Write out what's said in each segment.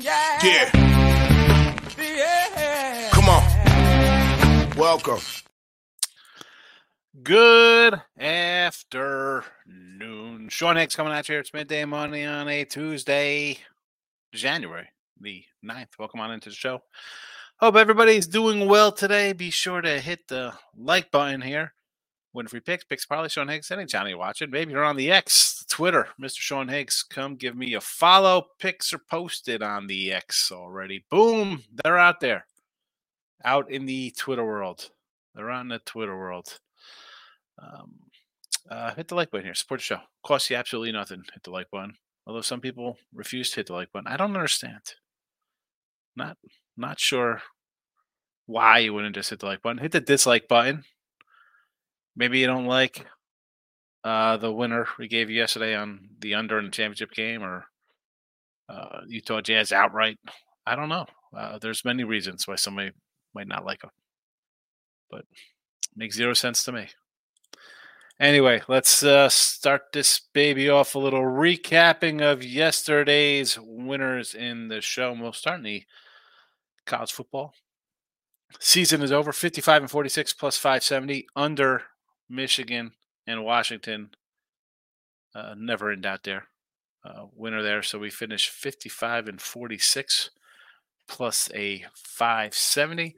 Yeah. Come on. Welcome. Good afternoon. Sean Higgs coming at you. Here. It's midday money on a Tuesday, January the 9th. Welcome on into the show. Hope everybody's doing well today. Be sure to hit the like button here. Win free picks, picks probably Sean Higgs. Any Johnny watching. Maybe you're on the X, Twitter, Mr. Sean Higgs. Come give me a follow. Picks are posted on the X already. Boom. They're out there. Out in the Twitter world. They're out in the Twitter world. Um, uh, hit the like button here. Support the show. Costs you absolutely nothing. Hit the like button. Although some people refuse to hit the like button. I don't understand. Not not sure why you wouldn't just hit the like button. Hit the dislike button. Maybe you don't like uh, the winner we gave you yesterday on the under in the championship game, or uh, thought Jazz outright. I don't know. Uh, there's many reasons why somebody might not like them, but makes zero sense to me. Anyway, let's uh, start this baby off a little recapping of yesterday's winners in the show. We'll start in the college football. Season is over 55 and 46 plus 570 under Michigan and Washington. Uh, never in doubt there. Uh, winner there. So we finished 55 and 46 plus a 570.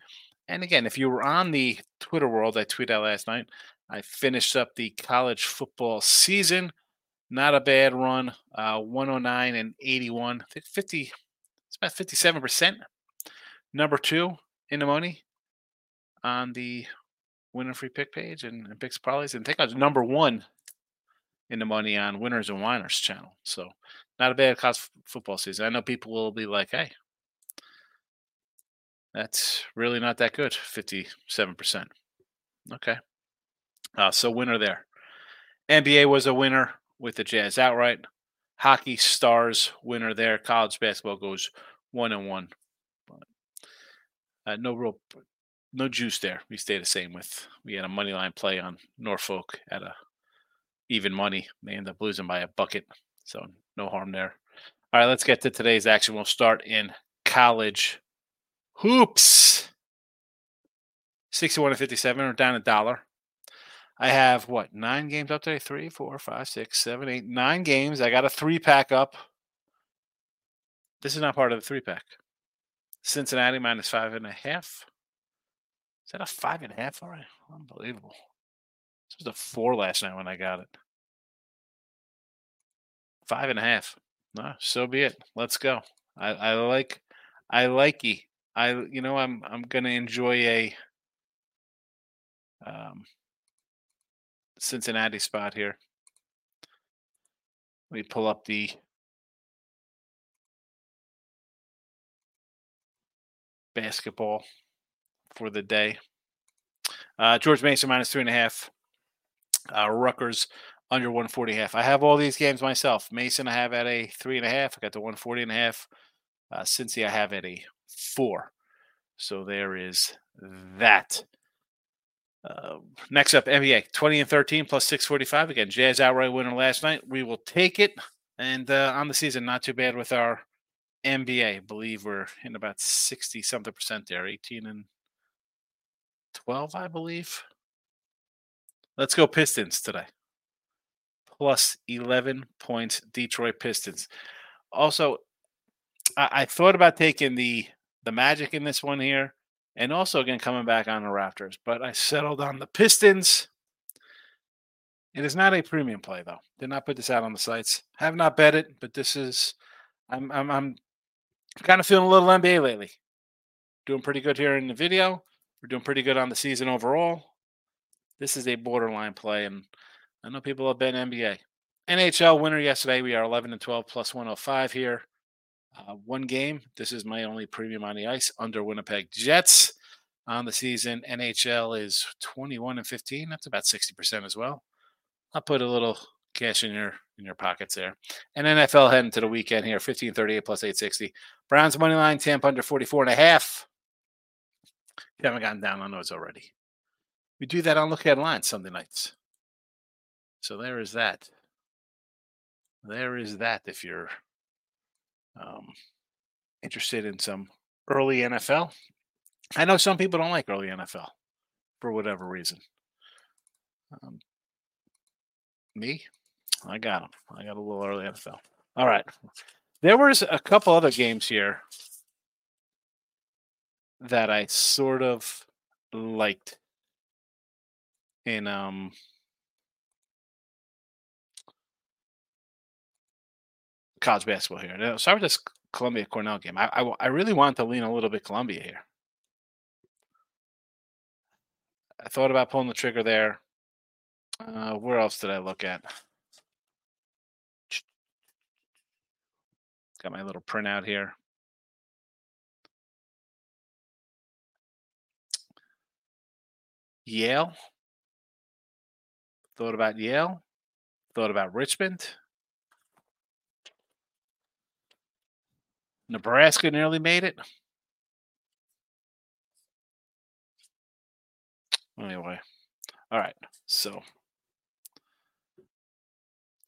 And again, if you were on the Twitter world, I tweeted out last night. I finished up the college football season. Not a bad run. Uh, 109 and 81. 50. It's about 57 percent number two in the money on the winner free pick page and, and picks parlays. And I think I was number one in the money on winners and whiners channel. So not a bad college football season. I know people will be like, hey, that's really not that good. 57%. Okay. Uh, so winner there. NBA was a winner with the Jazz outright. Hockey stars winner there. College basketball goes one and one. Uh, no real, no juice there. We stay the same with. We had a money line play on Norfolk at a even money. They end up losing by a bucket, so no harm there. All right, let's get to today's action. We'll start in college hoops. Sixty-one to fifty-seven, or down a dollar. I have what nine games up today? Three, four, five, six, seven, eight, nine games. I got a three pack up. This is not part of the three pack. Cincinnati minus five and a half. Is that a five and a half already? Unbelievable. This was a four last night when I got it. Five and a half. No, so be it. Let's go. I, I like I like you. I you know I'm I'm gonna enjoy a um Cincinnati spot here. Let me pull up the basketball for the day. Uh, George Mason minus three and a half. Uh, Rutgers under 140 half. I have all these games myself. Mason, I have at a three and a half. I got the 140 and a half. Uh, Cincy, I have at a four. So there is that. Uh, next up, NBA 20 and 13 plus 645. Again, Jazz outright winner last night. We will take it. And uh, on the season, not too bad with our NBA. I believe we're in about 60 something percent there, 18 and 12, I believe. Let's go Pistons today. Plus 11 points, Detroit Pistons. Also, I, I thought about taking the the Magic in this one here, and also again coming back on the Raptors, but I settled on the Pistons. It is not a premium play though. Did not put this out on the sites. Have not bet it, but this is I'm I'm I'm kind of feeling a little NBA lately. Doing pretty good here in the video. We're doing pretty good on the season overall. This is a borderline play, and I know people have been NBA. NHL winner yesterday. We are 11 and 12 plus 105 here. Uh, one game. This is my only premium on the ice under Winnipeg Jets on the season. NHL is 21 and 15. That's about 60% as well. I'll put a little cash in your in your pockets there. And NFL heading to the weekend here, 1538 plus 860. Browns money line, Tampa under 44 and a half. You haven't gotten down on those already. We do that on Look Ahead Line Sunday nights. So there is that. There is that if you're um, interested in some early NFL. I know some people don't like early NFL for whatever reason. Um, me, I got them. I got a little early NFL. All right. There was a couple other games here that I sort of liked in um college basketball here. Now, start with this Columbia Cornell game. I, I I really want to lean a little bit Columbia here. I thought about pulling the trigger there. Uh, where else did I look at? Got my little printout here. Yale. Thought about Yale. Thought about Richmond. Nebraska nearly made it. Anyway, all right. So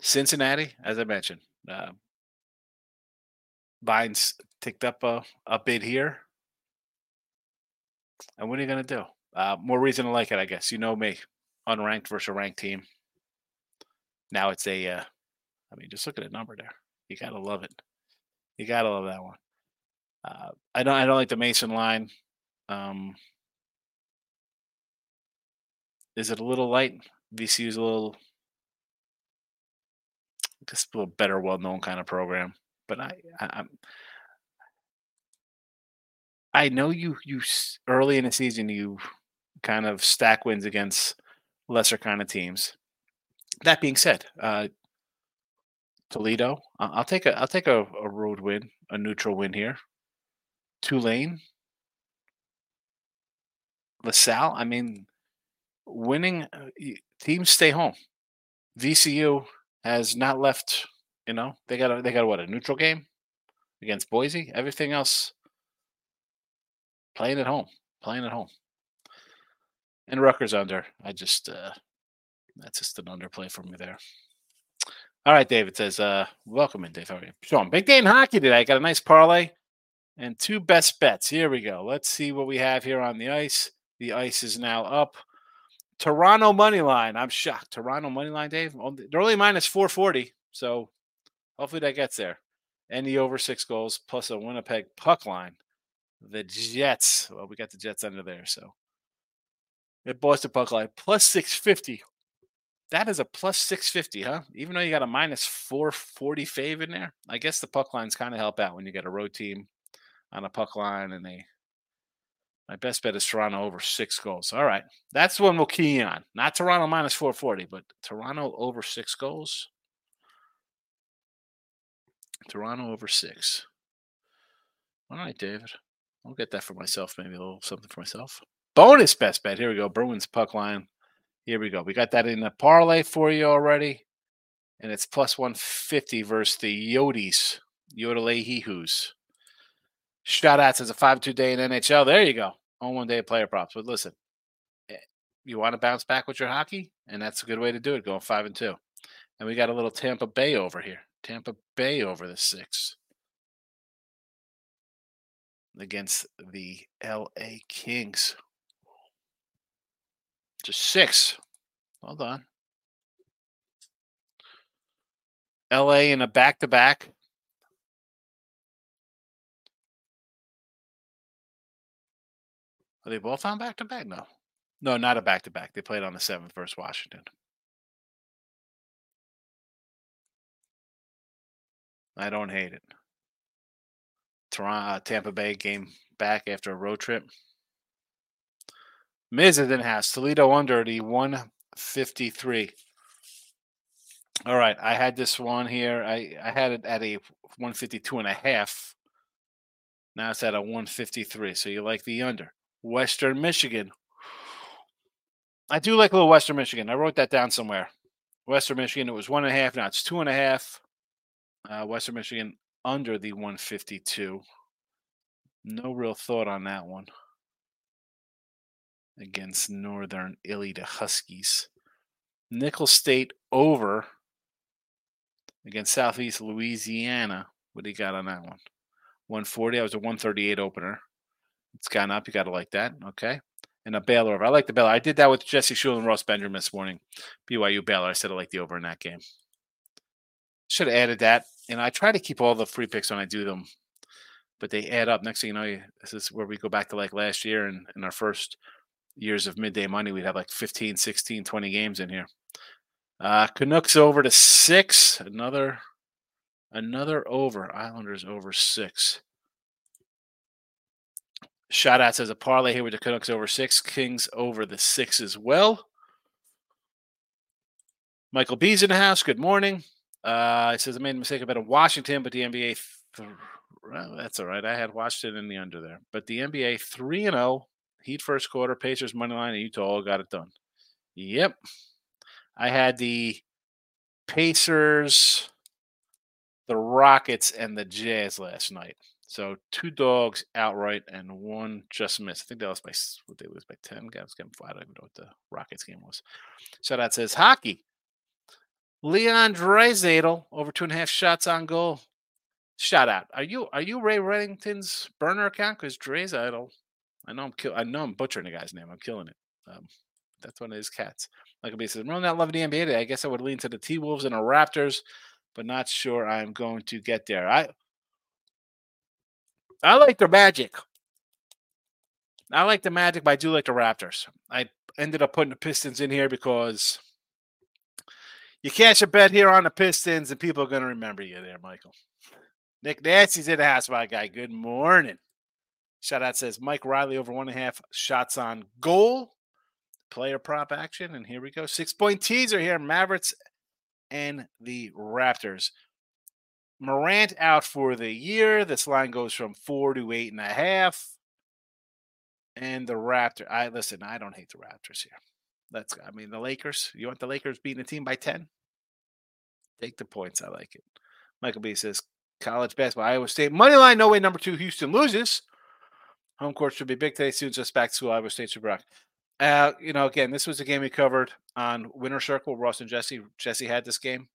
Cincinnati, as I mentioned, uh, Vines ticked up a, a bid here. And what are you going to do? Uh, more reason to like it, I guess. You know me, unranked versus a ranked team. Now it's a, uh, I mean, just look at the number there. You gotta love it. You gotta love that one. Uh, I don't, I don't like the Mason line. Um, is it a little light? VCU's a little, guess, a little better, well-known kind of program. But I, I I'm, I know you you early in the season you kind of stack wins against lesser kind of teams. That being said, uh, Toledo, I'll take a I'll take a, a road win, a neutral win here. Tulane, LaSalle. I mean, winning uh, teams stay home. VCU has not left. You know they got a, they got a, what a neutral game against Boise. Everything else playing at home, playing at home. And Rutgers under. I just uh that's just an underplay for me there. All right, David says, uh, welcome in, Dave. How are you? Sean, big day in hockey today. I got a nice parlay and two best bets. Here we go. Let's see what we have here on the ice. The ice is now up. Toronto money line. I'm shocked. Toronto money line, Dave. They're only minus 440. So hopefully that gets there. And the over six goals plus a Winnipeg puck line. The Jets. Well, we got the Jets under there. So at Boston puck line plus 650. That is a plus 650, huh? Even though you got a minus 440 fave in there. I guess the puck lines kind of help out when you get a road team on a puck line and they my best bet is Toronto over six goals. All right. That's the one we'll key on. Not Toronto minus 440, but Toronto over six goals. Toronto over six. All right, David. I'll get that for myself. Maybe a little something for myself. Bonus best bet. Here we go. Bruins puck line. Here we go. We got that in the parlay for you already. And it's plus 150 versus the Yodis. Yodelay Hoos. Shout outs as a 5 2 day in NHL. There you go. On one day player props. But listen, eh, you want to bounce back with your hockey? And that's a good way to do it, going 5 and 2. And we got a little Tampa Bay over here. Tampa Bay over the six against the LA Kings. Just six. Hold on. LA in a back to back. Are they both on back to back? No. No, not a back to back. They played on the seventh versus Washington. I don't hate it. Toronto, uh, Tampa Bay game back after a road trip. Miz is in house. Toledo under the 153. All right. I had this one here. I, I had it at a 152 and a half. Now it's at a 153. So you like the under. Western Michigan. I do like a little Western Michigan. I wrote that down somewhere. Western Michigan, it was one and a half. Now it's two and a half. Uh, Western Michigan under the 152. No real thought on that one against Northern Illy the Huskies. Nicholls State over against Southeast Louisiana. What do you got on that one? 140. I was a 138 opener. It's gone up. You got to like that. Okay. And a Baylor over. I like the Baylor. I did that with Jesse Shule and Ross Benjamin this morning. BYU Baylor. I said I like the over in that game. Should have added that. And I try to keep all the free picks when I do them, but they add up. Next thing you know, this is where we go back to like last year and in our first years of midday money, we'd have like 15, 16, 20 games in here. Uh, Canucks over to six. Another, another over. Islanders over six. Shout out says a parlay here with the Canucks over six. Kings over the six as well. Michael B's in the house. Good morning. Uh, he says I made a mistake about Washington, but the NBA. Th- well, that's all right. I had Washington in the under there, but the NBA three and zero. Heat first quarter, Pacers money line, and Utah all got it done. Yep, I had the Pacers, the Rockets, and the Jazz last night. So two dogs outright and one just missed. I think they lost by what they lose by ten. Guys, getting I don't even know what the Rockets game was. Shout out says hockey. Leon Draisaitl over two and a half shots on goal. Shout out. Are you are you Ray Reddington's burner account? Because Draisaitl, I know I'm kill, I know I'm butchering the guy's name. I'm killing it. Um, that's one of his cats. Like I said, I'm not loving the NBA today. I guess I would lean to the T Wolves and the Raptors, but not sure I'm going to get there. I I like the Magic. I like the Magic, but I do like the Raptors. I ended up putting the Pistons in here because you catch a bet here on the Pistons, and people are going to remember you there, Michael. Nick Nancy's in the house, my guy. Good morning. Shout out says Mike Riley over one and a half shots on goal. Player prop action. And here we go. Six point teaser here. Mavericks and the Raptors. Morant out for the year. This line goes from four to eight and a half. And the Raptor. I listen, I don't hate the Raptors here. Let's I mean the Lakers. You want the Lakers beating a team by 10? Take the points. I like it. Michael B says college basketball. Iowa State. Money line, no way. Number two, Houston loses. Home court should be big today. Soon just back to school. Iowa State should rock. Uh, you know, again, this was a game we covered on Winner Circle. Ross and Jesse. Jesse had this game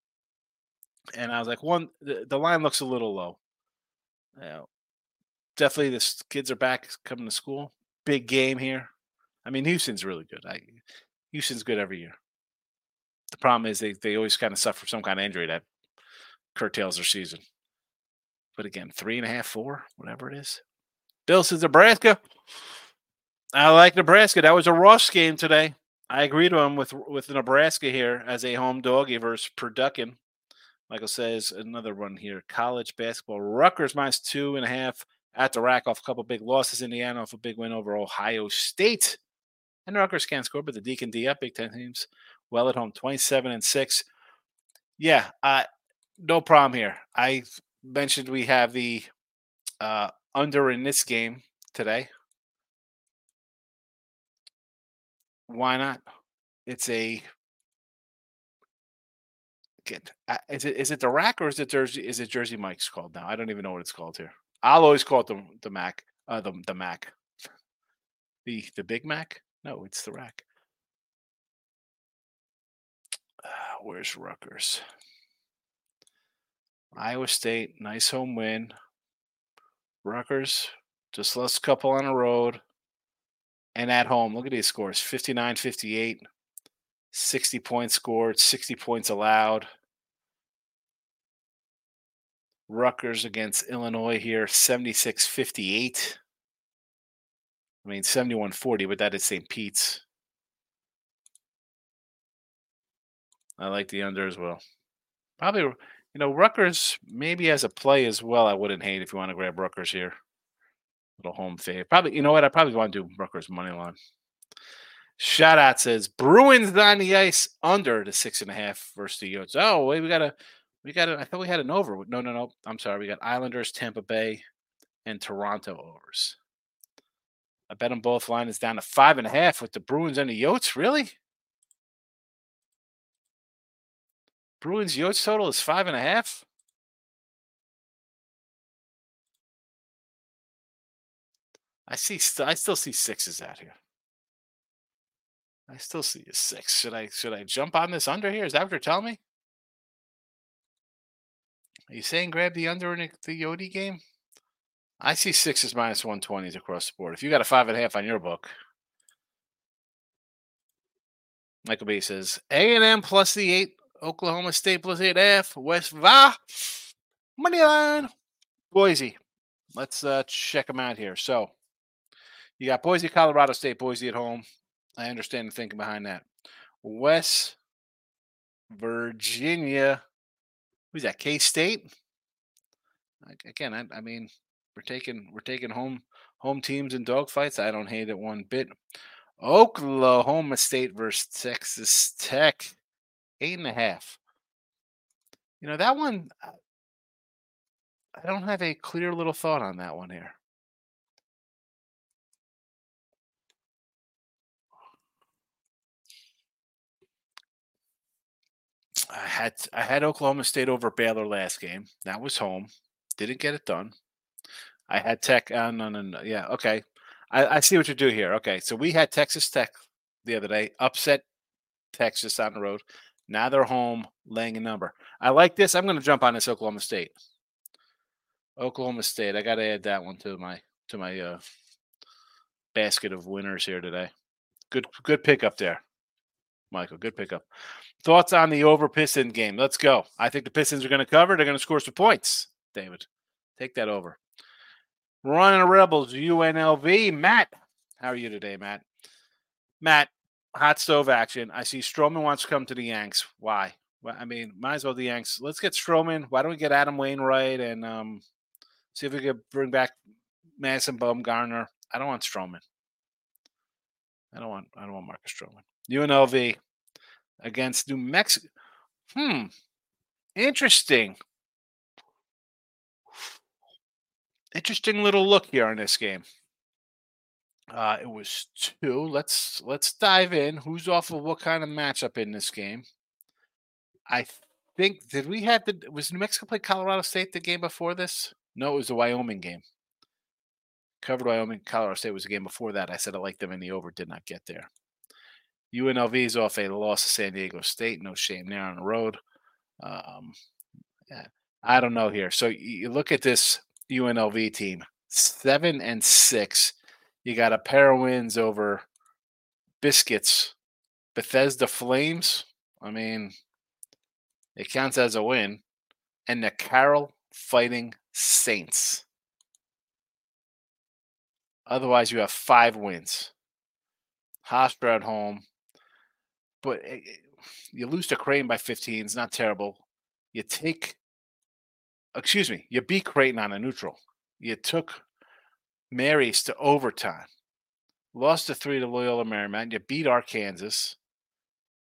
and I was like, one, the, the line looks a little low. Uh, definitely, the kids are back coming to school. Big game here. I mean, Houston's really good. I, Houston's good every year. The problem is they, they always kind of suffer some kind of injury that curtails their season. But again, three and a half, four, whatever it is. Bill says Nebraska. I like Nebraska. That was a Ross game today. I agree with him with with Nebraska here as a home doggy versus Purdue. Michael says another one here. College basketball. Rutgers minus two and a half at the rack off a couple big losses. Indiana off a big win over Ohio State. And Rutgers can't score, but the Deacon D up Big Ten teams well at home, 27 and 6. Yeah, uh, no problem here. I mentioned we have the uh, under in this game today. Why not? It's a Get is it is it the rack or is it Jersey? Is it Jersey Mike's called now? I don't even know what it's called here. I'll always call it the the Mac, uh, the the Mac, the the Big Mac. No, it's the rack. Uh, where's Rutgers? Iowa State, nice home win. Rutgers, just lost a couple on the road. And at home, look at these scores 59 58, 60 points scored, 60 points allowed. Rutgers against Illinois here, 76 58. I mean, 71 40, but that is St. Pete's. I like the under as well. Probably, you know, Rutgers maybe as a play as well. I wouldn't hate if you want to grab Rutgers here. Little home fave. Probably, you know what? I probably want to do Rutgers money line. Shout out says Bruins on the ice under the six and a half versus the Yotes. Oh, wait, we got a we got a, I thought we had an over. No, no, no. I'm sorry. We got Islanders, Tampa Bay, and Toronto overs. I bet them both line is down to five and a half with the Bruins and the Yotes. Really? Bruins Yotes total is five and a half. I see. St- I still see sixes out here. I still see a six. Should I should I jump on this under here? Is that what you're telling me? Are you saying grab the under in the Yodi game? I see sixes minus 120s across the board. If you got a five and a half on your book, Michael B says A&M plus the eight, Oklahoma State plus eight F, West Va, money line, Boise. Let's uh, check them out here. So you got Boise, Colorado State, Boise at home. I understand the thinking behind that. West Virginia. Who's that? K State. Again, I, I mean, we're taking we're taking home home teams in dogfights. I don't hate it one bit. Oklahoma State versus Texas Tech, eight and a half. You know that one. I don't have a clear little thought on that one here. I had I had Oklahoma State over Baylor last game. That was home. Didn't get it done. I had Tech. Uh, no, no, no. Yeah, okay. I, I see what you do here. Okay, so we had Texas Tech the other day upset Texas on the road. Now they're home laying a number. I like this. I'm going to jump on this Oklahoma State. Oklahoma State. I got to add that one to my to my uh, basket of winners here today. Good good pickup there, Michael. Good pickup. Thoughts on the over Piston game? Let's go. I think the Pistons are going to cover. They're going to score some points. David, take that over. Running Rebels, UNLV. Matt, how are you today, Matt? Matt, hot stove action. I see Stroman wants to come to the Yanks. Why? Well, I mean, might as well the Yanks. Let's get Stroman. Why don't we get Adam Wainwright and um, see if we could bring back Madison Bumgarner? I don't want Stroman. I don't want. I don't want Marcus Stroman. UNLV against New Mexico. Hmm. Interesting. Interesting little look here in this game. Uh, it was two. Let's let's dive in. Who's off of what kind of matchup in this game? I think did we have the was New Mexico play Colorado State the game before this? No, it was the Wyoming game. Covered Wyoming, Colorado State was a game before that. I said I liked them in the over, did not get there. UNLV is off a loss to San Diego State. No shame there on the road. Um, yeah, I don't know here. So you look at this UNLV team, seven and six. You got a pair of wins over Biscuits, Bethesda Flames. I mean, it counts as a win. And the Carroll Fighting Saints. Otherwise, you have five wins. Hofstra at home, but eh, eh, you lose to Creighton by 15. It's not terrible. You take, excuse me, you beat Creighton on a neutral. You took Mary's to overtime. Lost to three to Loyola Marymount. You beat Arkansas.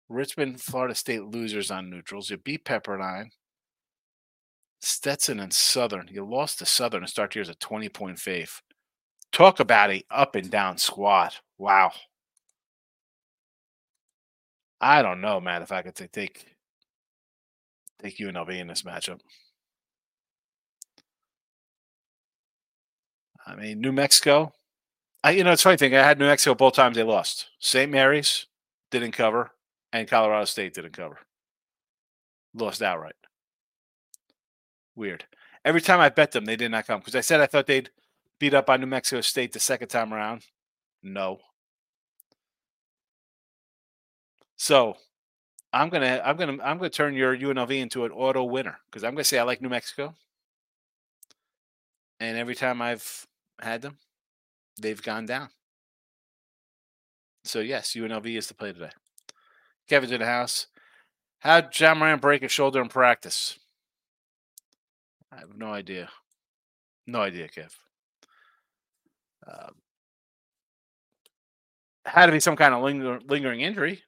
Richmond, Florida State losers on neutrals. You beat Pepperdine. Stetson and Southern. You lost to Southern to start year as a 20 point fave. Talk about a up and down squad. Wow. I don't know, man, if I could take take, take UNLV in this matchup. I mean, New Mexico. I, you know, it's funny thing. I had New Mexico both times they lost. St. Mary's didn't cover, and Colorado State didn't cover. Lost outright. Weird. Every time I bet them, they did not come because I said I thought they'd beat up on New Mexico State the second time around. No, So I'm gonna I'm gonna I'm gonna turn your UNLV into an auto winner because I'm gonna say I like New Mexico. And every time I've had them, they've gone down. So yes, UNLV is the play today. Kevin's in the house. How'd Ja Morant break his shoulder in practice? I have no idea. No idea, Kev. Uh, had to be some kind of linger, lingering injury.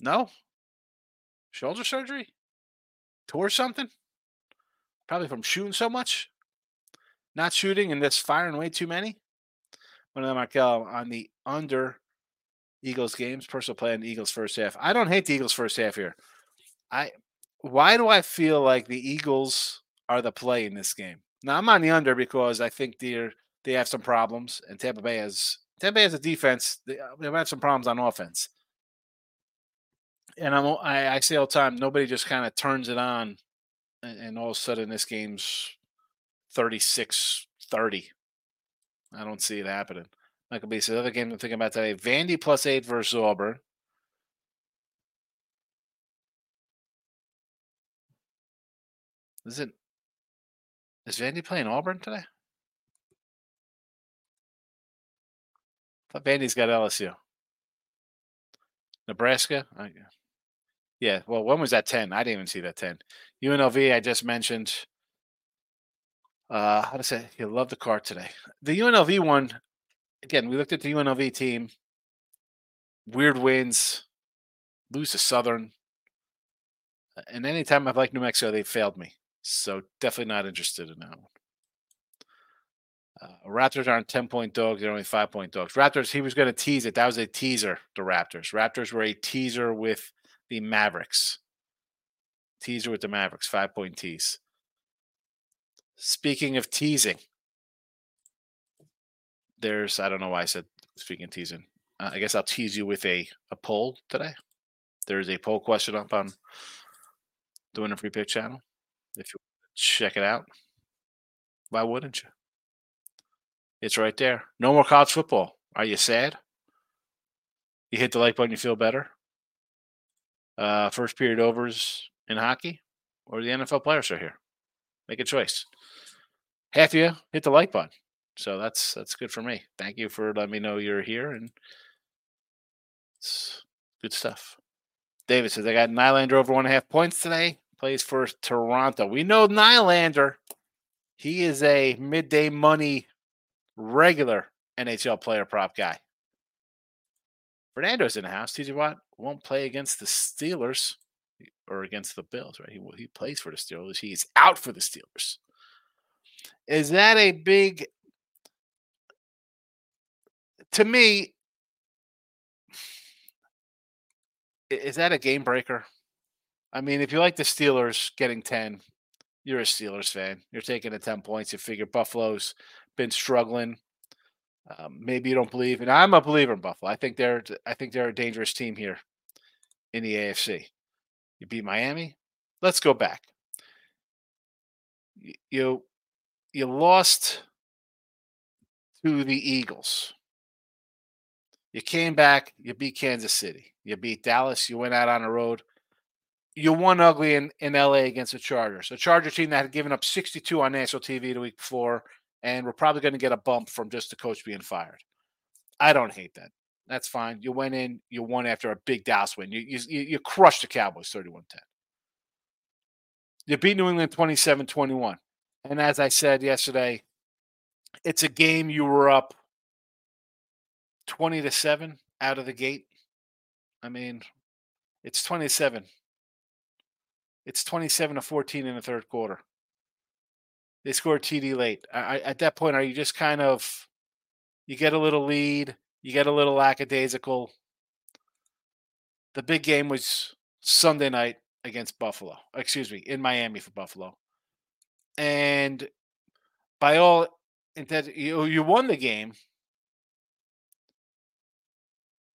No. Shoulder surgery? Tore something? Probably from shooting so much. Not shooting and just firing way too many. One of them, Markel, on the under Eagles games, personal play on the Eagles first half. I don't hate the Eagles first half here. I why do I feel like the Eagles are the play in this game? Now I'm on the under because I think they're they have some problems, and Tampa Bay has Tampa Bay has a defense. They, uh, they have some problems on offense and I'm I, I say all the time, nobody just kind of turns it on, and, and, all of a sudden this game's 36 30. I don't see it happening. Michael B. The other game I'm thinking about today Vandy plus eight versus Auburn. Is it? Is Vandy playing Auburn today? I thought Vandy's got LSU. Nebraska? Yeah, well, when was that 10? I didn't even see that 10. UNLV, I just mentioned. Uh, how to say? You love the card today. The UNLV one, again, we looked at the UNLV team. Weird wins, lose to Southern. And anytime I've liked New Mexico, they failed me. So definitely not interested in that one. Uh, Raptors aren't 10 point dogs. They're only five point dogs. Raptors, he was going to tease it. That was a teaser, the Raptors. Raptors were a teaser with the Mavericks. Teaser with the Mavericks, five point tease. Speaking of teasing, there's, I don't know why I said speaking teasing. Uh, I guess I'll tease you with a, a poll today. There's a poll question up on the Winner Free Pick channel. If you check it out, why wouldn't you? It's right there. No more college football. Are you sad? You hit the like button, you feel better. Uh, first period overs in hockey, or the NFL players are here. Make a choice. Half of you hit the like button, so that's that's good for me. Thank you for letting me know you're here, and it's good stuff. David says I got Nylander over one and a half points today plays for Toronto. We know Nylander. He is a midday money regular NHL player prop guy. Fernando's in the house. TJ Watt won't play against the Steelers or against the Bills, right? He he plays for the Steelers. He's out for the Steelers. Is that a big to me is that a game breaker? I mean, if you like the Steelers getting 10, you're a Steelers fan. You're taking the 10 points. You figure Buffalo's been struggling. Um, maybe you don't believe, and I'm a believer in Buffalo. I think they're I think they're a dangerous team here in the AFC. You beat Miami. Let's go back. You you lost to the Eagles. You came back. You beat Kansas City. You beat Dallas. You went out on the road you won ugly in, in LA against the Chargers, a Charger team that had given up 62 on national TV the week before, and we're probably going to get a bump from just the coach being fired. I don't hate that. That's fine. You went in, you won after a big Dallas win. You you, you crushed the Cowboys 31 10. You beat New England 27 21. And as I said yesterday, it's a game you were up 20 to 7 out of the gate. I mean, it's 27. It's 27 to 14 in the third quarter. They scored TD late. I, at that point, are you just kind of, you get a little lead, you get a little lackadaisical. The big game was Sunday night against Buffalo. Excuse me, in Miami for Buffalo. And by all intent, you, you won the game,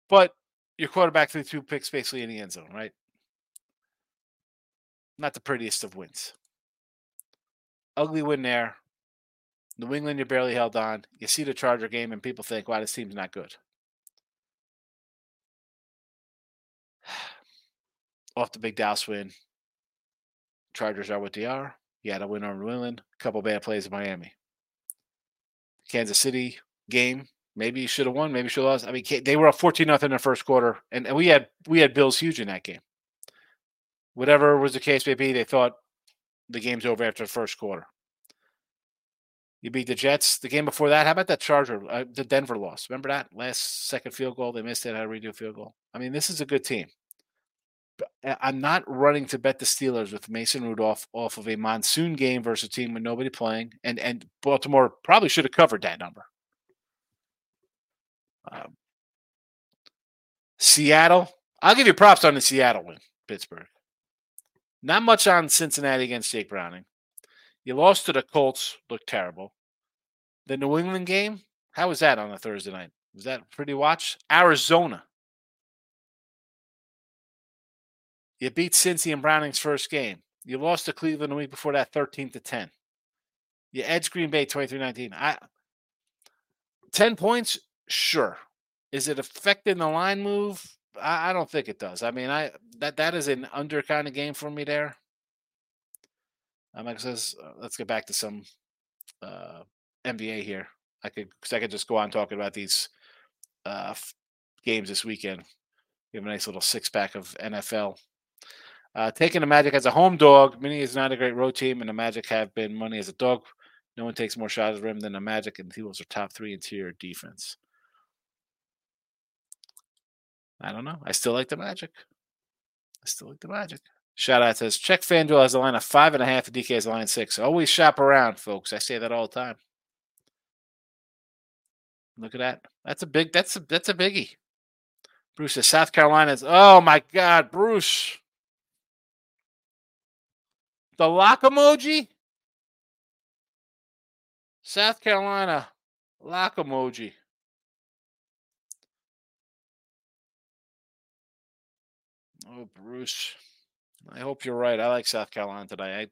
but your quarterback threw two picks basically in the end zone, right? Not the prettiest of wins. Ugly win there. New England, you barely held on. You see the Charger game, and people think, wow, this team's not good. Off the big Dallas win. Chargers are what they are. You had a win over New England. A couple bad plays in Miami. Kansas City game. Maybe you should have won. Maybe you should have lost. I mean, they were up fourteen nothing in the first quarter, and, and we had we had Bills huge in that game whatever was the case may be, they thought the game's over after the first quarter. You beat the Jets. The game before that, how about that Charger, uh, the Denver loss? Remember that last second field goal? They missed it. Had to redo a field goal. I mean, this is a good team. I'm not running to bet the Steelers with Mason Rudolph off of a monsoon game versus a team with nobody playing, and and Baltimore probably should have covered that number. Um, Seattle, I'll give you props on the Seattle win. Pittsburgh. Not much on Cincinnati against Jake Browning. You lost to the Colts, looked terrible. The New England game, how was that on a Thursday night? Was that pretty watch? Arizona. You beat Cincy and Browning's first game. You lost to Cleveland a week before that, 13 to 10. You edge Green Bay 23-19. I 10 points, sure. Is it affecting the line move? I, I don't think it does. I mean, I that that is an under kind of game for me there. Um, like says, uh, let's get back to some uh, NBA here. I could cause I could just go on talking about these uh, f- games this weekend. We have a nice little six pack of NFL. Uh, taking the Magic as a home dog. Mini is not a great road team, and the Magic have been money as a dog. No one takes more shots at rim than the Magic, and the Eagles are top three interior defense. I don't know. I still like the Magic. I still like the Magic. Shout out says check FanDuel has a line of five and a half, and DK has a line six. Always shop around, folks. I say that all the time. Look at that. That's a big. That's a that's a biggie. Bruce says South Carolina's. Oh my God, Bruce. The lock emoji. South Carolina lock emoji. Oh, Bruce. I hope you're right. I like South Carolina today. I,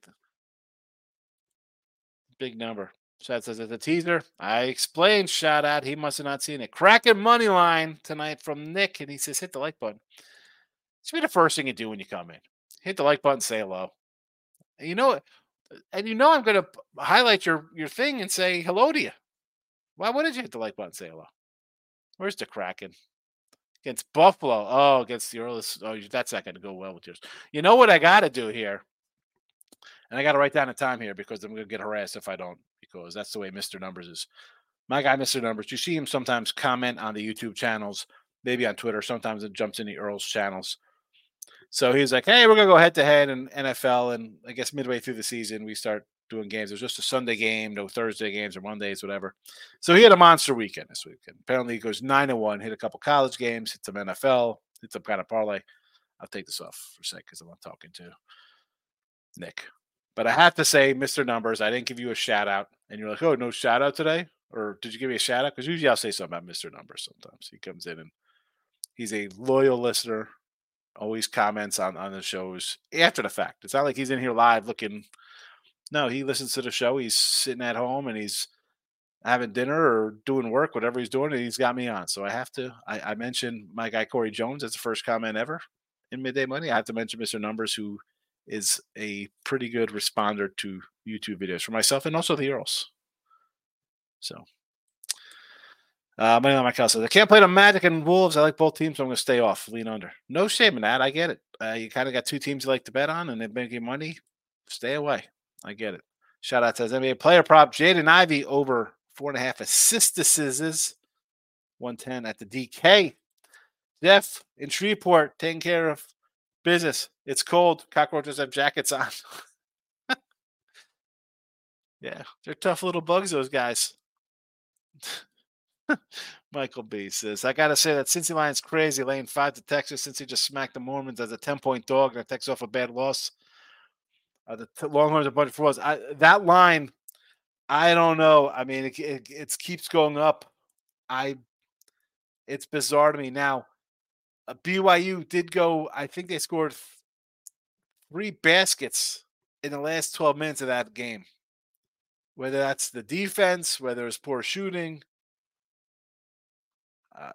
big number. Chad says it's a teaser. I explained, shout out. He must have not seen it. Kraken money line tonight from Nick. And he says, hit the like button. It's be the first thing you do when you come in. Hit the like button, say hello. You know, and you know I'm going to highlight your your thing and say hello to you. Why wouldn't you hit the like button, say hello? Where's the Kraken? Against Buffalo. Oh, against the Oilers. Oh, that's not going to go well with yours. You know what I got to do here? And I got to write down the time here because I'm going to get harassed if I don't, because that's the way Mr. Numbers is. My guy, Mr. Numbers, you see him sometimes comment on the YouTube channels, maybe on Twitter. Sometimes it jumps in the Earl's channels. So he's like, hey, we're going to go head to head in NFL. And I guess midway through the season, we start doing games. It was just a Sunday game, no Thursday games or Mondays, whatever. So he had a monster weekend this weekend. Apparently, he goes nine and one, hit a couple college games, hit some NFL, hit some kind of parlay. I'll take this off for a sec because I'm not talking to Nick. But I have to say, Mr. Numbers, I didn't give you a shout out. And you're like, oh, no shout out today? Or did you give me a shout out? Because usually I'll say something about Mr. Numbers sometimes. He comes in and he's a loyal listener, always comments on, on the shows after the fact. It's not like he's in here live looking. No, he listens to the show. He's sitting at home and he's having dinner or doing work, whatever he's doing, and he's got me on. So I have to. I, I mentioned my guy Corey Jones. That's the first comment ever in midday money. I have to mention Mr. Numbers, who is a pretty good responder to YouTube videos for myself and also the Earls. So, uh, money on my says I can't play the Magic and Wolves. I like both teams, so I'm going to stay off, lean under. No shame in that. I get it. Uh, you kind of got two teams you like to bet on, and they're making money. Stay away. I get it. Shout out to his NBA player prop Jaden Ivey, over four and a half assistances, 110 at the DK. Jeff in Shreveport taking care of business. It's cold. Cockroaches have jackets on. yeah, they're tough little bugs, those guys. Michael B says, I got to say that Cincy Lions crazy laying five to Texas since he just smacked the Mormons as a 10 point dog that takes off a bad loss. Uh, the t- Longhorns are a bunch of frauds. I, that line, I don't know. I mean, it, it, it keeps going up. I, it's bizarre to me. Now, uh, BYU did go, I think they scored three baskets in the last 12 minutes of that game. Whether that's the defense, whether it's poor shooting. Uh,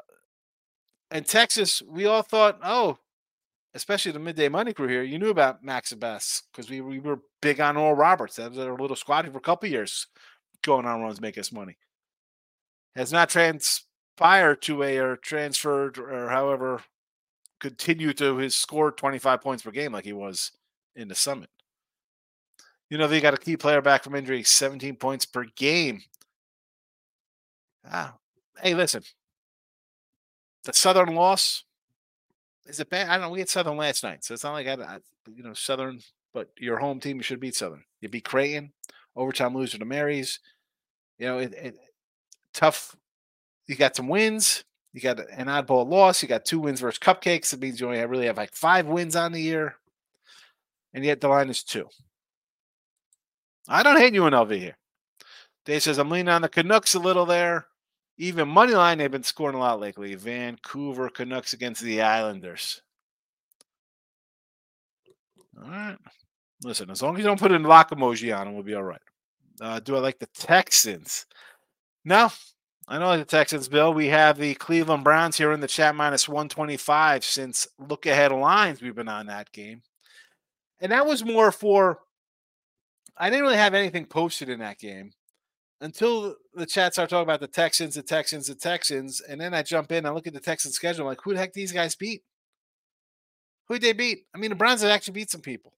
and Texas, we all thought, oh, especially the midday money crew here, you knew about Max Abmas because we, we were big on Oral Roberts. That was our little squad for a couple years going on runs, make us money. Has not transpired to a or transferred or however continue to his score 25 points per game like he was in the summit. You know, they got a key player back from injury, 17 points per game. Ah, hey, listen. The Southern loss is it bad? I don't know. We had Southern last night, so it's not like I, I you know, Southern, but your home team, you should beat Southern. You beat Creighton, overtime loser to Marys. You know, it, it tough. You got some wins. You got an oddball loss. You got two wins versus Cupcakes. It means you only really have like five wins on the year, and yet the line is two. I don't hate UNLV here. Dave says I'm leaning on the Canucks a little there. Even money line, they've been scoring a lot lately. Vancouver Canucks against the Islanders. All right. Listen, as long as you don't put a lock emoji on them, we'll be all right. Uh, do I like the Texans? No, I don't like the Texans, Bill. We have the Cleveland Browns here in the chat minus 125 since look ahead lines we've been on that game. And that was more for, I didn't really have anything posted in that game until the chat start talking about the Texans, the Texans, the Texans. And then I jump in and look at the Texans schedule. I'm like, who the heck these guys beat? Who did they beat? I mean, the Browns have actually beat some people.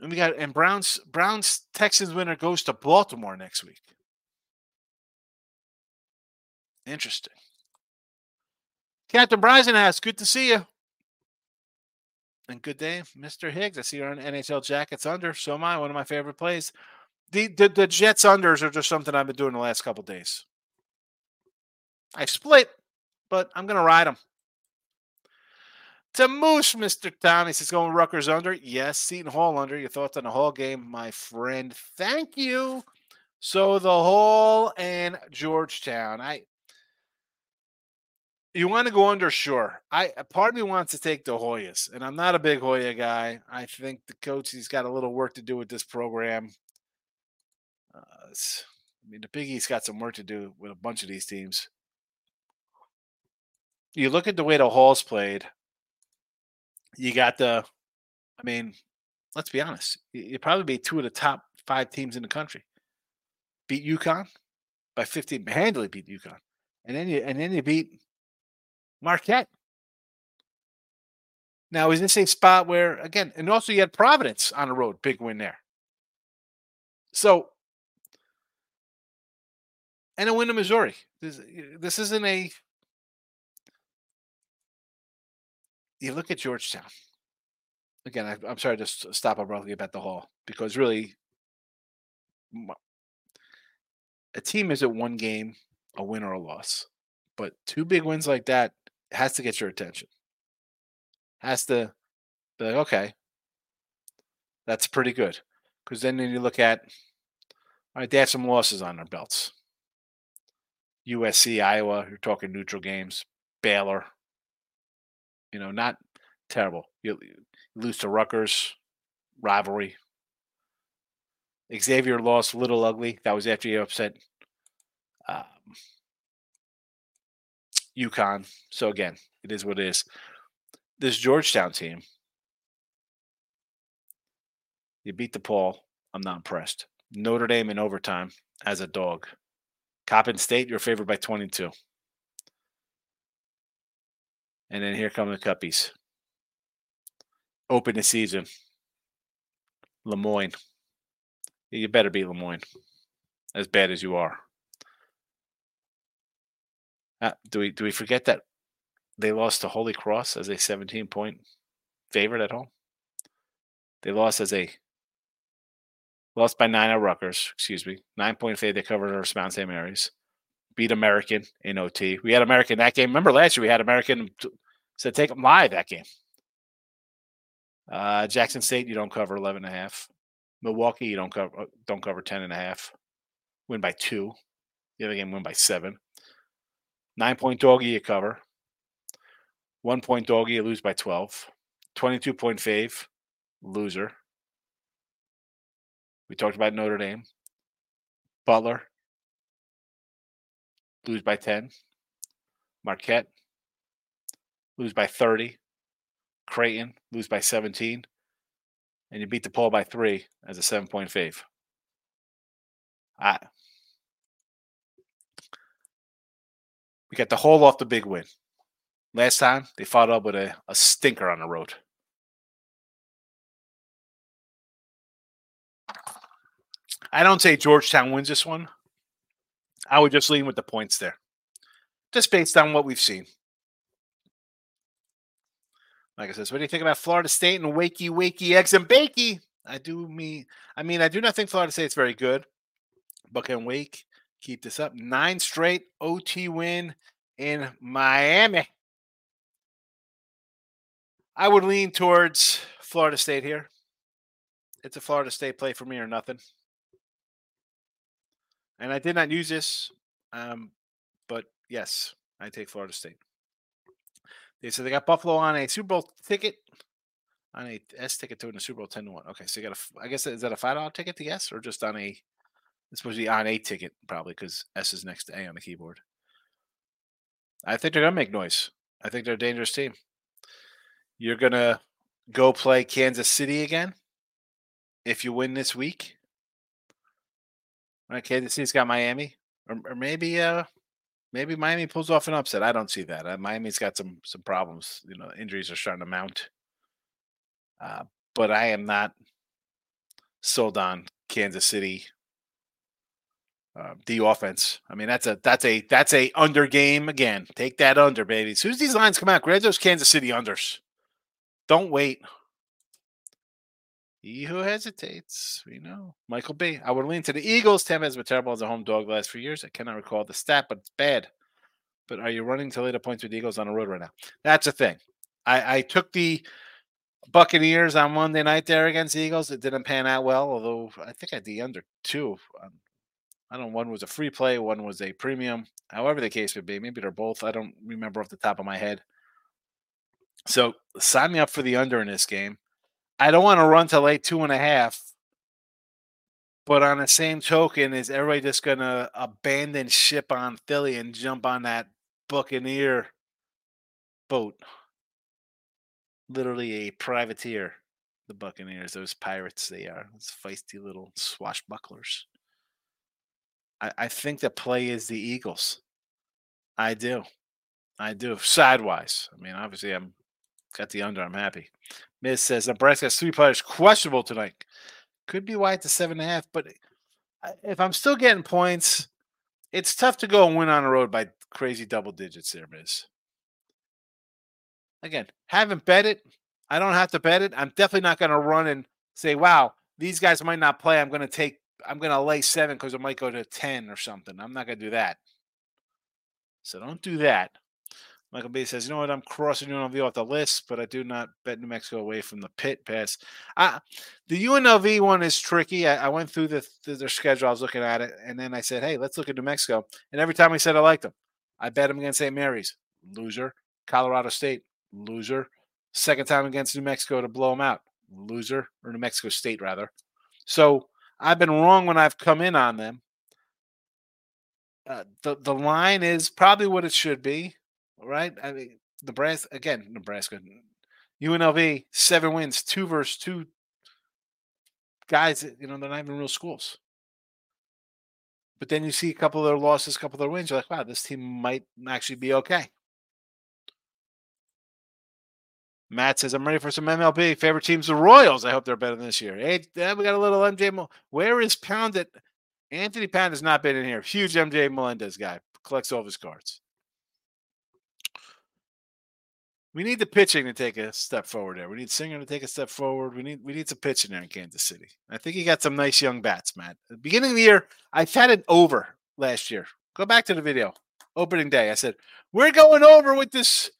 And we got and Browns Browns Texans winner goes to Baltimore next week. Interesting. Captain Bryson asks, good to see you. And good day, Mr. Higgs. I see you're on NHL Jackets under. So am I. One of my favorite plays. The, the, the Jets unders are just something I've been doing the last couple days. I split, but I'm going to ride them. To Moose, Mr. Tommy says going Rutgers under. Yes, Seton Hall under. Your thoughts on the Hall game, my friend? Thank you. So the Hall and Georgetown. I you want to go under, sure. I part of me wants to take the Hoyas, and I'm not a big Hoya guy. I think the coach he's got a little work to do with this program. I mean, the Big East got some work to do with a bunch of these teams. You look at the way the Halls played. You got the, I mean, let's be honest. You probably beat two of the top five teams in the country. Beat UConn by 15, handily beat UConn, and then you and then you beat Marquette. Now, is this a spot where, again, and also you had Providence on the road, big win there. So, and a win in Missouri. This, this isn't a. You look at Georgetown. Again, I, am sorry to stop abruptly about the Hall because really, a team is at one game, a win or a loss. But two big wins like that has to get your attention. Has to be like, okay, that's pretty good. Because then you look at, all right, they have some losses on their belts. USC, Iowa, you're talking neutral games. Baylor, you know, not terrible. You, you lose to Rutgers, rivalry. Xavier lost a little ugly. That was after you upset um, UConn. So again, it is what it is. This Georgetown team, you beat DePaul. I'm not impressed. Notre Dame in overtime as a dog. Coppin State, you're favored by 22. And then here come the Cuppies. Open the season. Le Moyne. You better be Le Moyne. As bad as you are. Uh, do we do we forget that they lost to Holy Cross as a 17 point favorite at home? They lost as a lost by nine at Rutgers, excuse me. Nine point favorite. They covered our Mount St. Mary's. Beat American in OT. We had American that game. Remember last year we had American said take them live that game. Uh, Jackson State, you don't cover 11 and a half. Milwaukee, you don't cover don't cover 10 and a half. Win by two. The other game win by seven. Nine point doggy, you cover. One point doggy, you lose by 12. 22 point fave, loser. We talked about Notre Dame. Butler, lose by 10. Marquette, lose by 30. Creighton, lose by 17. And you beat DePaul by three as a seven point fave. I, We got the Hall off the big win. Last time they fought up with a, a stinker on the road. I don't say Georgetown wins this one. I would just lean with the points there, just based on what we've seen. Like I said, what do you think about Florida State and wakey, wakey, eggs and bakey? I do me. I mean, I do not think Florida State's very good, but can Wake keep this up. Nine straight OT win in Miami. I would lean towards Florida State here. It's a Florida State play for me or nothing. And I did not use this, um, but yes, I take Florida State. They said they got Buffalo on a Super Bowl ticket. on a S ticket to win the Super Bowl 10 to 1. Okay, so you got a, I guess, is that a $5 ticket to guess or just on a, it's supposed to be on a ticket probably because S is next to A on the keyboard. I think they're to make noise. I think they're a dangerous team. You're to go play Kansas City again if you win this week. Right, Kansas City's got Miami, or, or maybe uh, maybe Miami pulls off an upset. I don't see that. Uh, Miami's got some some problems. You know, injuries are starting to mount. Uh, but I am not sold on Kansas City. Uh, the offense. I mean, that's a that's a that's a under game again. Take that under, baby. As soon as these lines come out, grab those Kansas City unders. Don't wait. He who hesitates, we know. Michael B. I would lean to the Eagles. Tampa has been terrible as a home dog the last few years. I cannot recall the stat, but it's bad. But are you running to lay the points with the Eagles on the road right now? That's a thing. I, I took the Buccaneers on Monday night there against the Eagles. It didn't pan out well, although I think I had the under two. I don't know. One was a free play, one was a premium. However, the case would be, maybe they're both. I don't remember off the top of my head. So sign me up for the under in this game. I don't want to run to late two and a half. But on the same token, is everybody just going to abandon ship on Philly and jump on that Buccaneer boat? Literally a privateer, the Buccaneers, those pirates they are. Those feisty little swashbucklers. I, I think the play is the Eagles. I do. I do. Sidewise. I mean, obviously, I'm got the under. I'm happy. Miz says Nebraska three players questionable tonight. Could be wide to seven and a half, but if I'm still getting points, it's tough to go and win on the road by crazy double digits there, Miz. Again, haven't bet it. I don't have to bet it. I'm definitely not going to run and say, wow, these guys might not play. I'm going to take, I'm going to lay seven because it might go to 10 or something. I'm not going to do that. So don't do that. Michael B says, "You know what? I'm crossing UNLV off the list, but I do not bet New Mexico away from the pit pass." The UNLV one is tricky. I, I went through the, the, their schedule. I was looking at it, and then I said, "Hey, let's look at New Mexico." And every time I said I liked them, I bet them against St. Mary's, loser. Colorado State, loser. Second time against New Mexico to blow them out, loser, or New Mexico State rather. So I've been wrong when I've come in on them. Uh, the the line is probably what it should be right? I mean, Nebraska again, Nebraska, UNLV, seven wins, two versus two guys. You know, they're not even real schools. But then you see a couple of their losses, a couple of their wins. You're like, wow, this team might actually be okay. Matt says, I'm ready for some MLB. Favorite teams, the Royals. I hope they're better this year. Hey, we got a little MJ. Where is Pounded? Anthony Pound has not been in here. Huge MJ Melendez guy. Collects all his cards. We need the pitching to take a step forward there. We need Singer to take a step forward. We need we need some pitching there in Kansas City. I think he got some nice young bats, Matt. At the beginning of the year, I had it over last year. Go back to the video. Opening day. I said, we're going over with this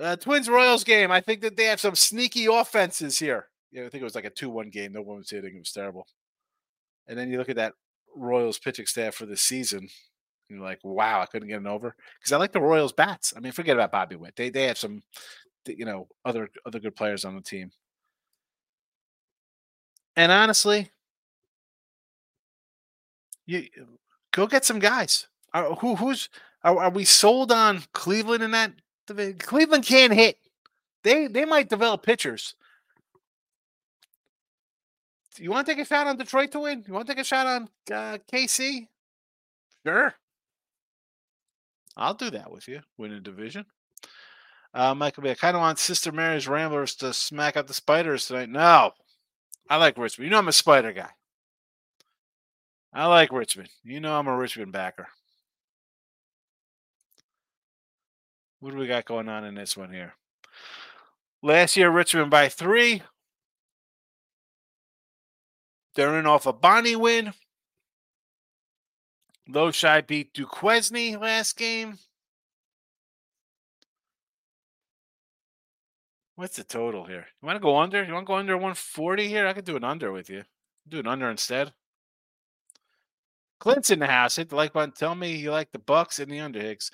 uh, Twins Royals game. I think that they have some sneaky offenses here. Yeah, I think it was like a 2 1 game. No one was hitting. It was terrible. And then you look at that Royals pitching staff for this season. You're like, wow, I couldn't get an over because I like the Royals bats. I mean, forget about Bobby Witt. They they have some, you know, other other good players on the team. And honestly, you go get some guys. Are, who who's are, are we sold on Cleveland in that? Cleveland can't hit. They they might develop pitchers. You want to take a shot on Detroit to win? You want to take a shot on uh, KC? Sure. I'll do that with you. Win a division. Uh, Michael B. I kind of want Sister Mary's Ramblers to smack up the Spiders tonight. No, I like Richmond. You know I'm a Spider guy. I like Richmond. You know I'm a Richmond backer. What do we got going on in this one here? Last year, Richmond by three. They're in off a Bonnie win. Loshai beat Duquesne last game. What's the total here? You want to go under? You want to go under 140 here? I could do an under with you. Do an under instead. Clint's in the house. Hit the like button. Tell me you like the Bucks and the under Higgs.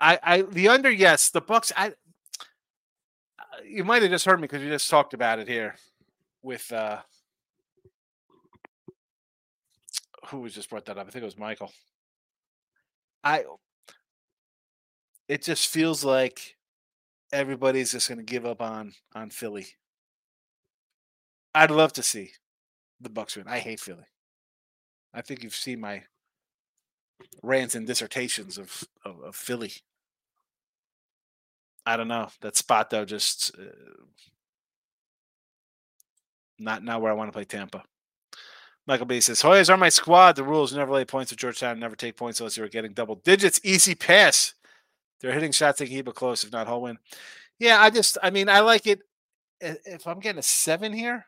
I, I, the under, yes. The Bucks. I, you might have just heard me because you just talked about it here with uh who was just brought that up? I think it was Michael. I it just feels like everybody's just going to give up on on Philly. I'd love to see the Bucks win. I hate Philly. I think you've seen my rants and dissertations of of, of Philly. I don't know that spot though. Just uh, not not where I want to play Tampa. Michael B says, Hoyas are my squad. The rules never lay points at Georgetown, never take points unless you're getting double digits. Easy pass. They're hitting shots, can keep close, if not Hall win. Yeah, I just, I mean, I like it. If I'm getting a seven here,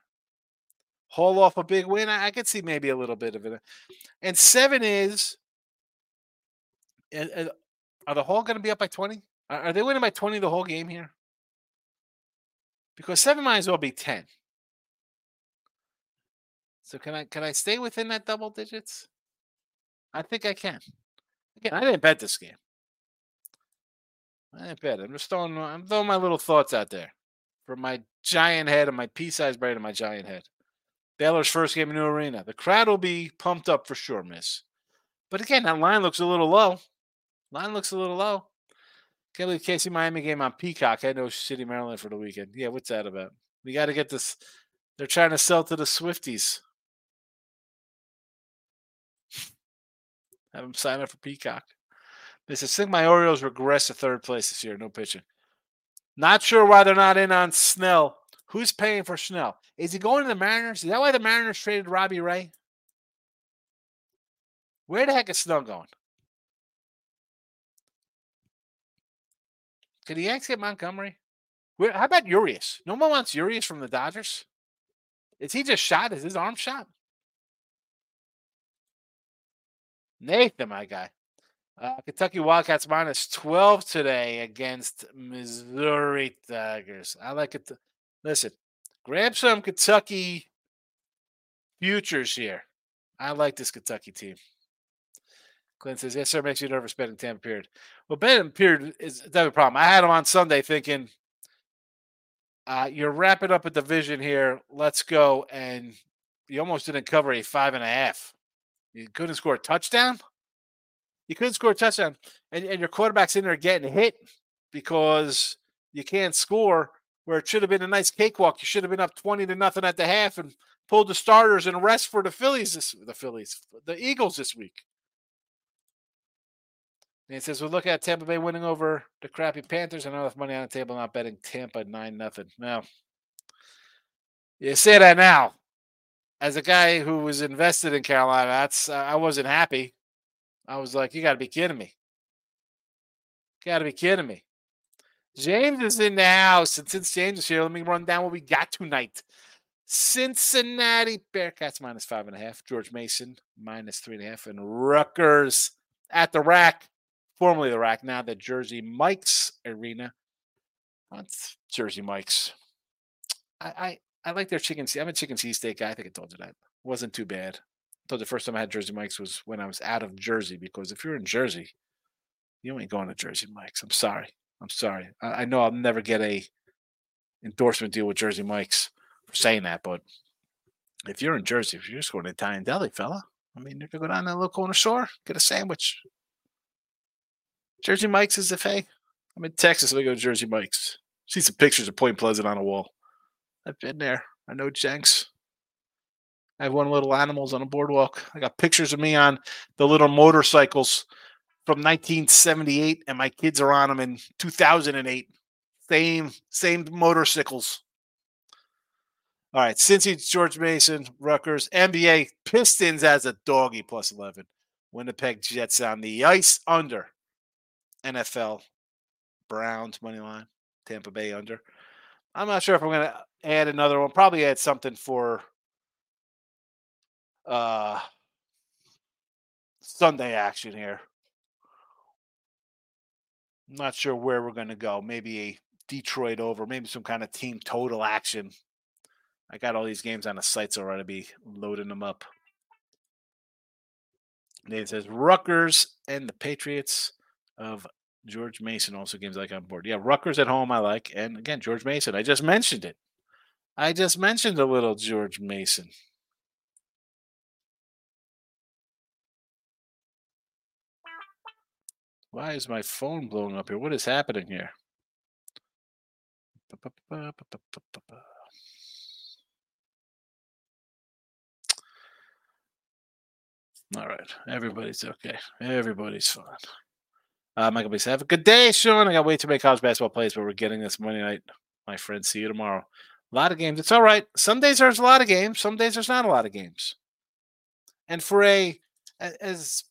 Hall off a big win, I, I could see maybe a little bit of it. And seven is, are the Hall going to be up by 20? Are they winning by 20 the whole game here? Because seven might as well be 10. So can I can I stay within that double digits? I think I can. Again, I didn't bet this game. I didn't bet. I'm just throwing I'm throwing my little thoughts out there from my giant head and my pea-sized brain and my giant head. Baylor's first game in New Arena. The crowd will be pumped up for sure, Miz. But again, that line looks a little low. Line looks a little low. Can't believe KC Miami game on Peacock. I know City, Maryland for the weekend. Yeah, what's that about? We got to get this. They're trying to sell to the Swifties. Have them sign up for Peacock. They said, think my Orioles regress to third place this year. No pitching. Not sure why they're not in on Snell. Who's paying for Snell? Is he going to the Mariners? Is that why the Mariners traded Robbie Ray? Where the heck is Snell going? Can the Yanks get Montgomery? Where, how about Urias? No one wants Urias from the Dodgers. Is he just shot? Is his arm shot? Nathan, my guy. Uh, Kentucky Wildcats minus 12 today against Missouri Tigers. I like it. To, listen, grab some Kentucky futures here. I like this Kentucky team. Clint says, yes, sir, makes you nervous betting Tampa period. Well, betting period is another problem. I had him on Sunday thinking, uh, you're wrapping up a division here. Let's go. And you almost didn't cover a five and a half. You couldn't score a touchdown. You couldn't score a touchdown, and, and your quarterback's in there getting hit because you can't score. Where it should have been a nice cakewalk. You should have been up twenty to nothing at the half and pulled the starters and rest for the Phillies. This, the Phillies, the Eagles this week. And it says we look at Tampa Bay winning over the crappy Panthers and enough money on the table, not betting Tampa nine nothing. Now, you say that now as a guy who was invested in Carolina, that's uh, I wasn't happy. I was like, you got to be kidding me. Got to be kidding me. James is in the house, and since James is here, let me run down what we got tonight. Cincinnati Bearcats minus five and a half. George Mason minus three and a half, and Rutgers at the RAC, formerly the RAC, now the Jersey Mike's Arena. That's Jersey Mike's. I, I I like their chicken. I'm a chicken cheesesteak guy. I think I told you that. It wasn't too bad. I the first time I had Jersey Mike's was when I was out of Jersey because if you're in Jersey, you ain't going to Jersey Mike's. I'm sorry. I'm sorry. I, I know I'll never get a endorsement deal with Jersey Mike's for saying that, but if you're in Jersey, if you're just going to Italian deli, fella, I mean, you can go down that little corner store, get a sandwich. Jersey Mike's is the fay. I'm in Texas, we go to Jersey Mike's. See some pictures of Point Pleasant on a wall. I've been there. I know Jenks. I have one little animals on a boardwalk. I got pictures of me on the little motorcycles from 1978, and my kids are on them in 2008. Same, same motorcycles. All right, Cincy, George Mason, Rutgers, NBA Pistons as a doggy plus 11. Winnipeg Jets on the ice under. NFL Browns money line. Tampa Bay under. I'm not sure if I'm going to add another one. Probably add something for uh Sunday action here. I'm not sure where we're going to go. Maybe a Detroit over, maybe some kind of team total action. I got all these games on the site so sites already. Be loading them up. Nate says Rutgers and the Patriots of George Mason also games I like on board. Yeah, Rutgers at home I like, and again George Mason. I just mentioned it. I just mentioned a little George Mason. Why is my phone blowing up here? What is happening here? All right. Everybody's okay. Everybody's fine. Uh, Michael B. Have a good day, Sean. I got way too many college basketball plays, but we're getting this Monday night. My friend, see you tomorrow. A lot of games. It's all right. Some days there's a lot of games. Some days there's not a lot of games. And for a as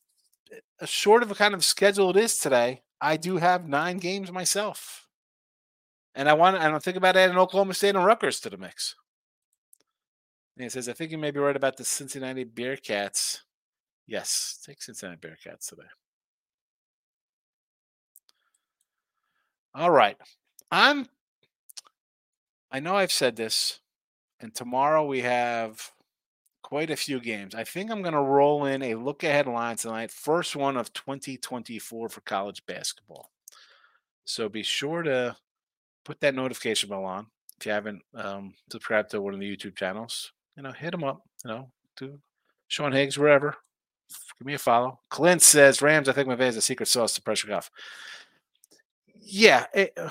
a short of a kind of schedule it is today, I do have nine games myself. And I want I don't think about adding Oklahoma State and Rutgers to the mix. And he says, I think you may be right about the Cincinnati Bearcats. Yes, take Cincinnati Bearcats today. All right. I'm I know I've said this, and tomorrow we have quite a few games. I think I'm going to roll in a look ahead line tonight, first one of 2024 for college basketball. So be sure to put that notification bell on if you haven't um, subscribed to one of the YouTube channels. You know, hit them up. You know, to Sean Higgs, wherever. Give me a follow. Clint says Rams. I think my is a secret sauce to pressure golf. Yeah, it, uh,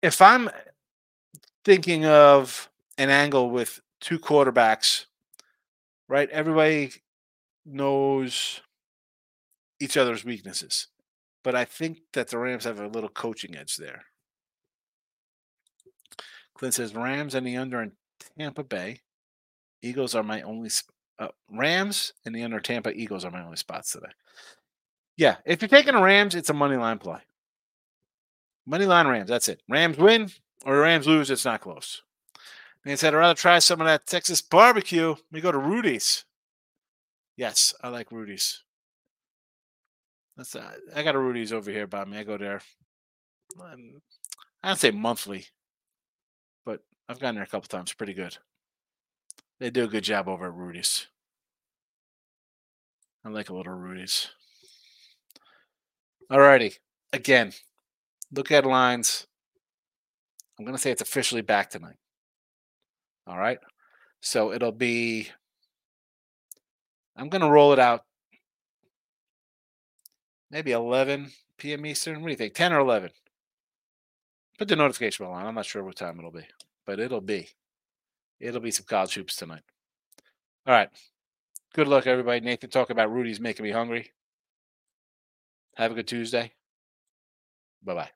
if I'm thinking of an angle with two quarterbacks, right? Everybody knows each other's weaknesses. But I think that the Rams have a little coaching edge there. Clint says Rams and the under in Tampa Bay. Eagles are my only uh, Rams and the under Tampa Eagles are my only spots today. Yeah, if you're taking a Rams, it's a money line play. Money line Rams. That's it. Rams win or Rams lose. It's not close. He said, I'd rather try some of that Texas barbecue. We go to Rudy's. Yes, I like Rudy's. That's uh, I got a Rudy's over here by me. I go there. Um, I don't say monthly, but I've gotten there a couple times. Pretty good. They do a good job over at Rudy's. I like a little Rudy's. Alrighty. Again, look at lines. I'm going to say it's officially back tonight. All right. So it'll be, I'm going to roll it out maybe 11 p.m. Eastern. What do you think? 10 or 11? Put the notification bell on. I'm not sure what time it'll be, but it'll be. It'll be some college hoops tonight. All right. Good luck, everybody. Nathan talking about Rudy's making me hungry. Have a good Tuesday. Bye bye.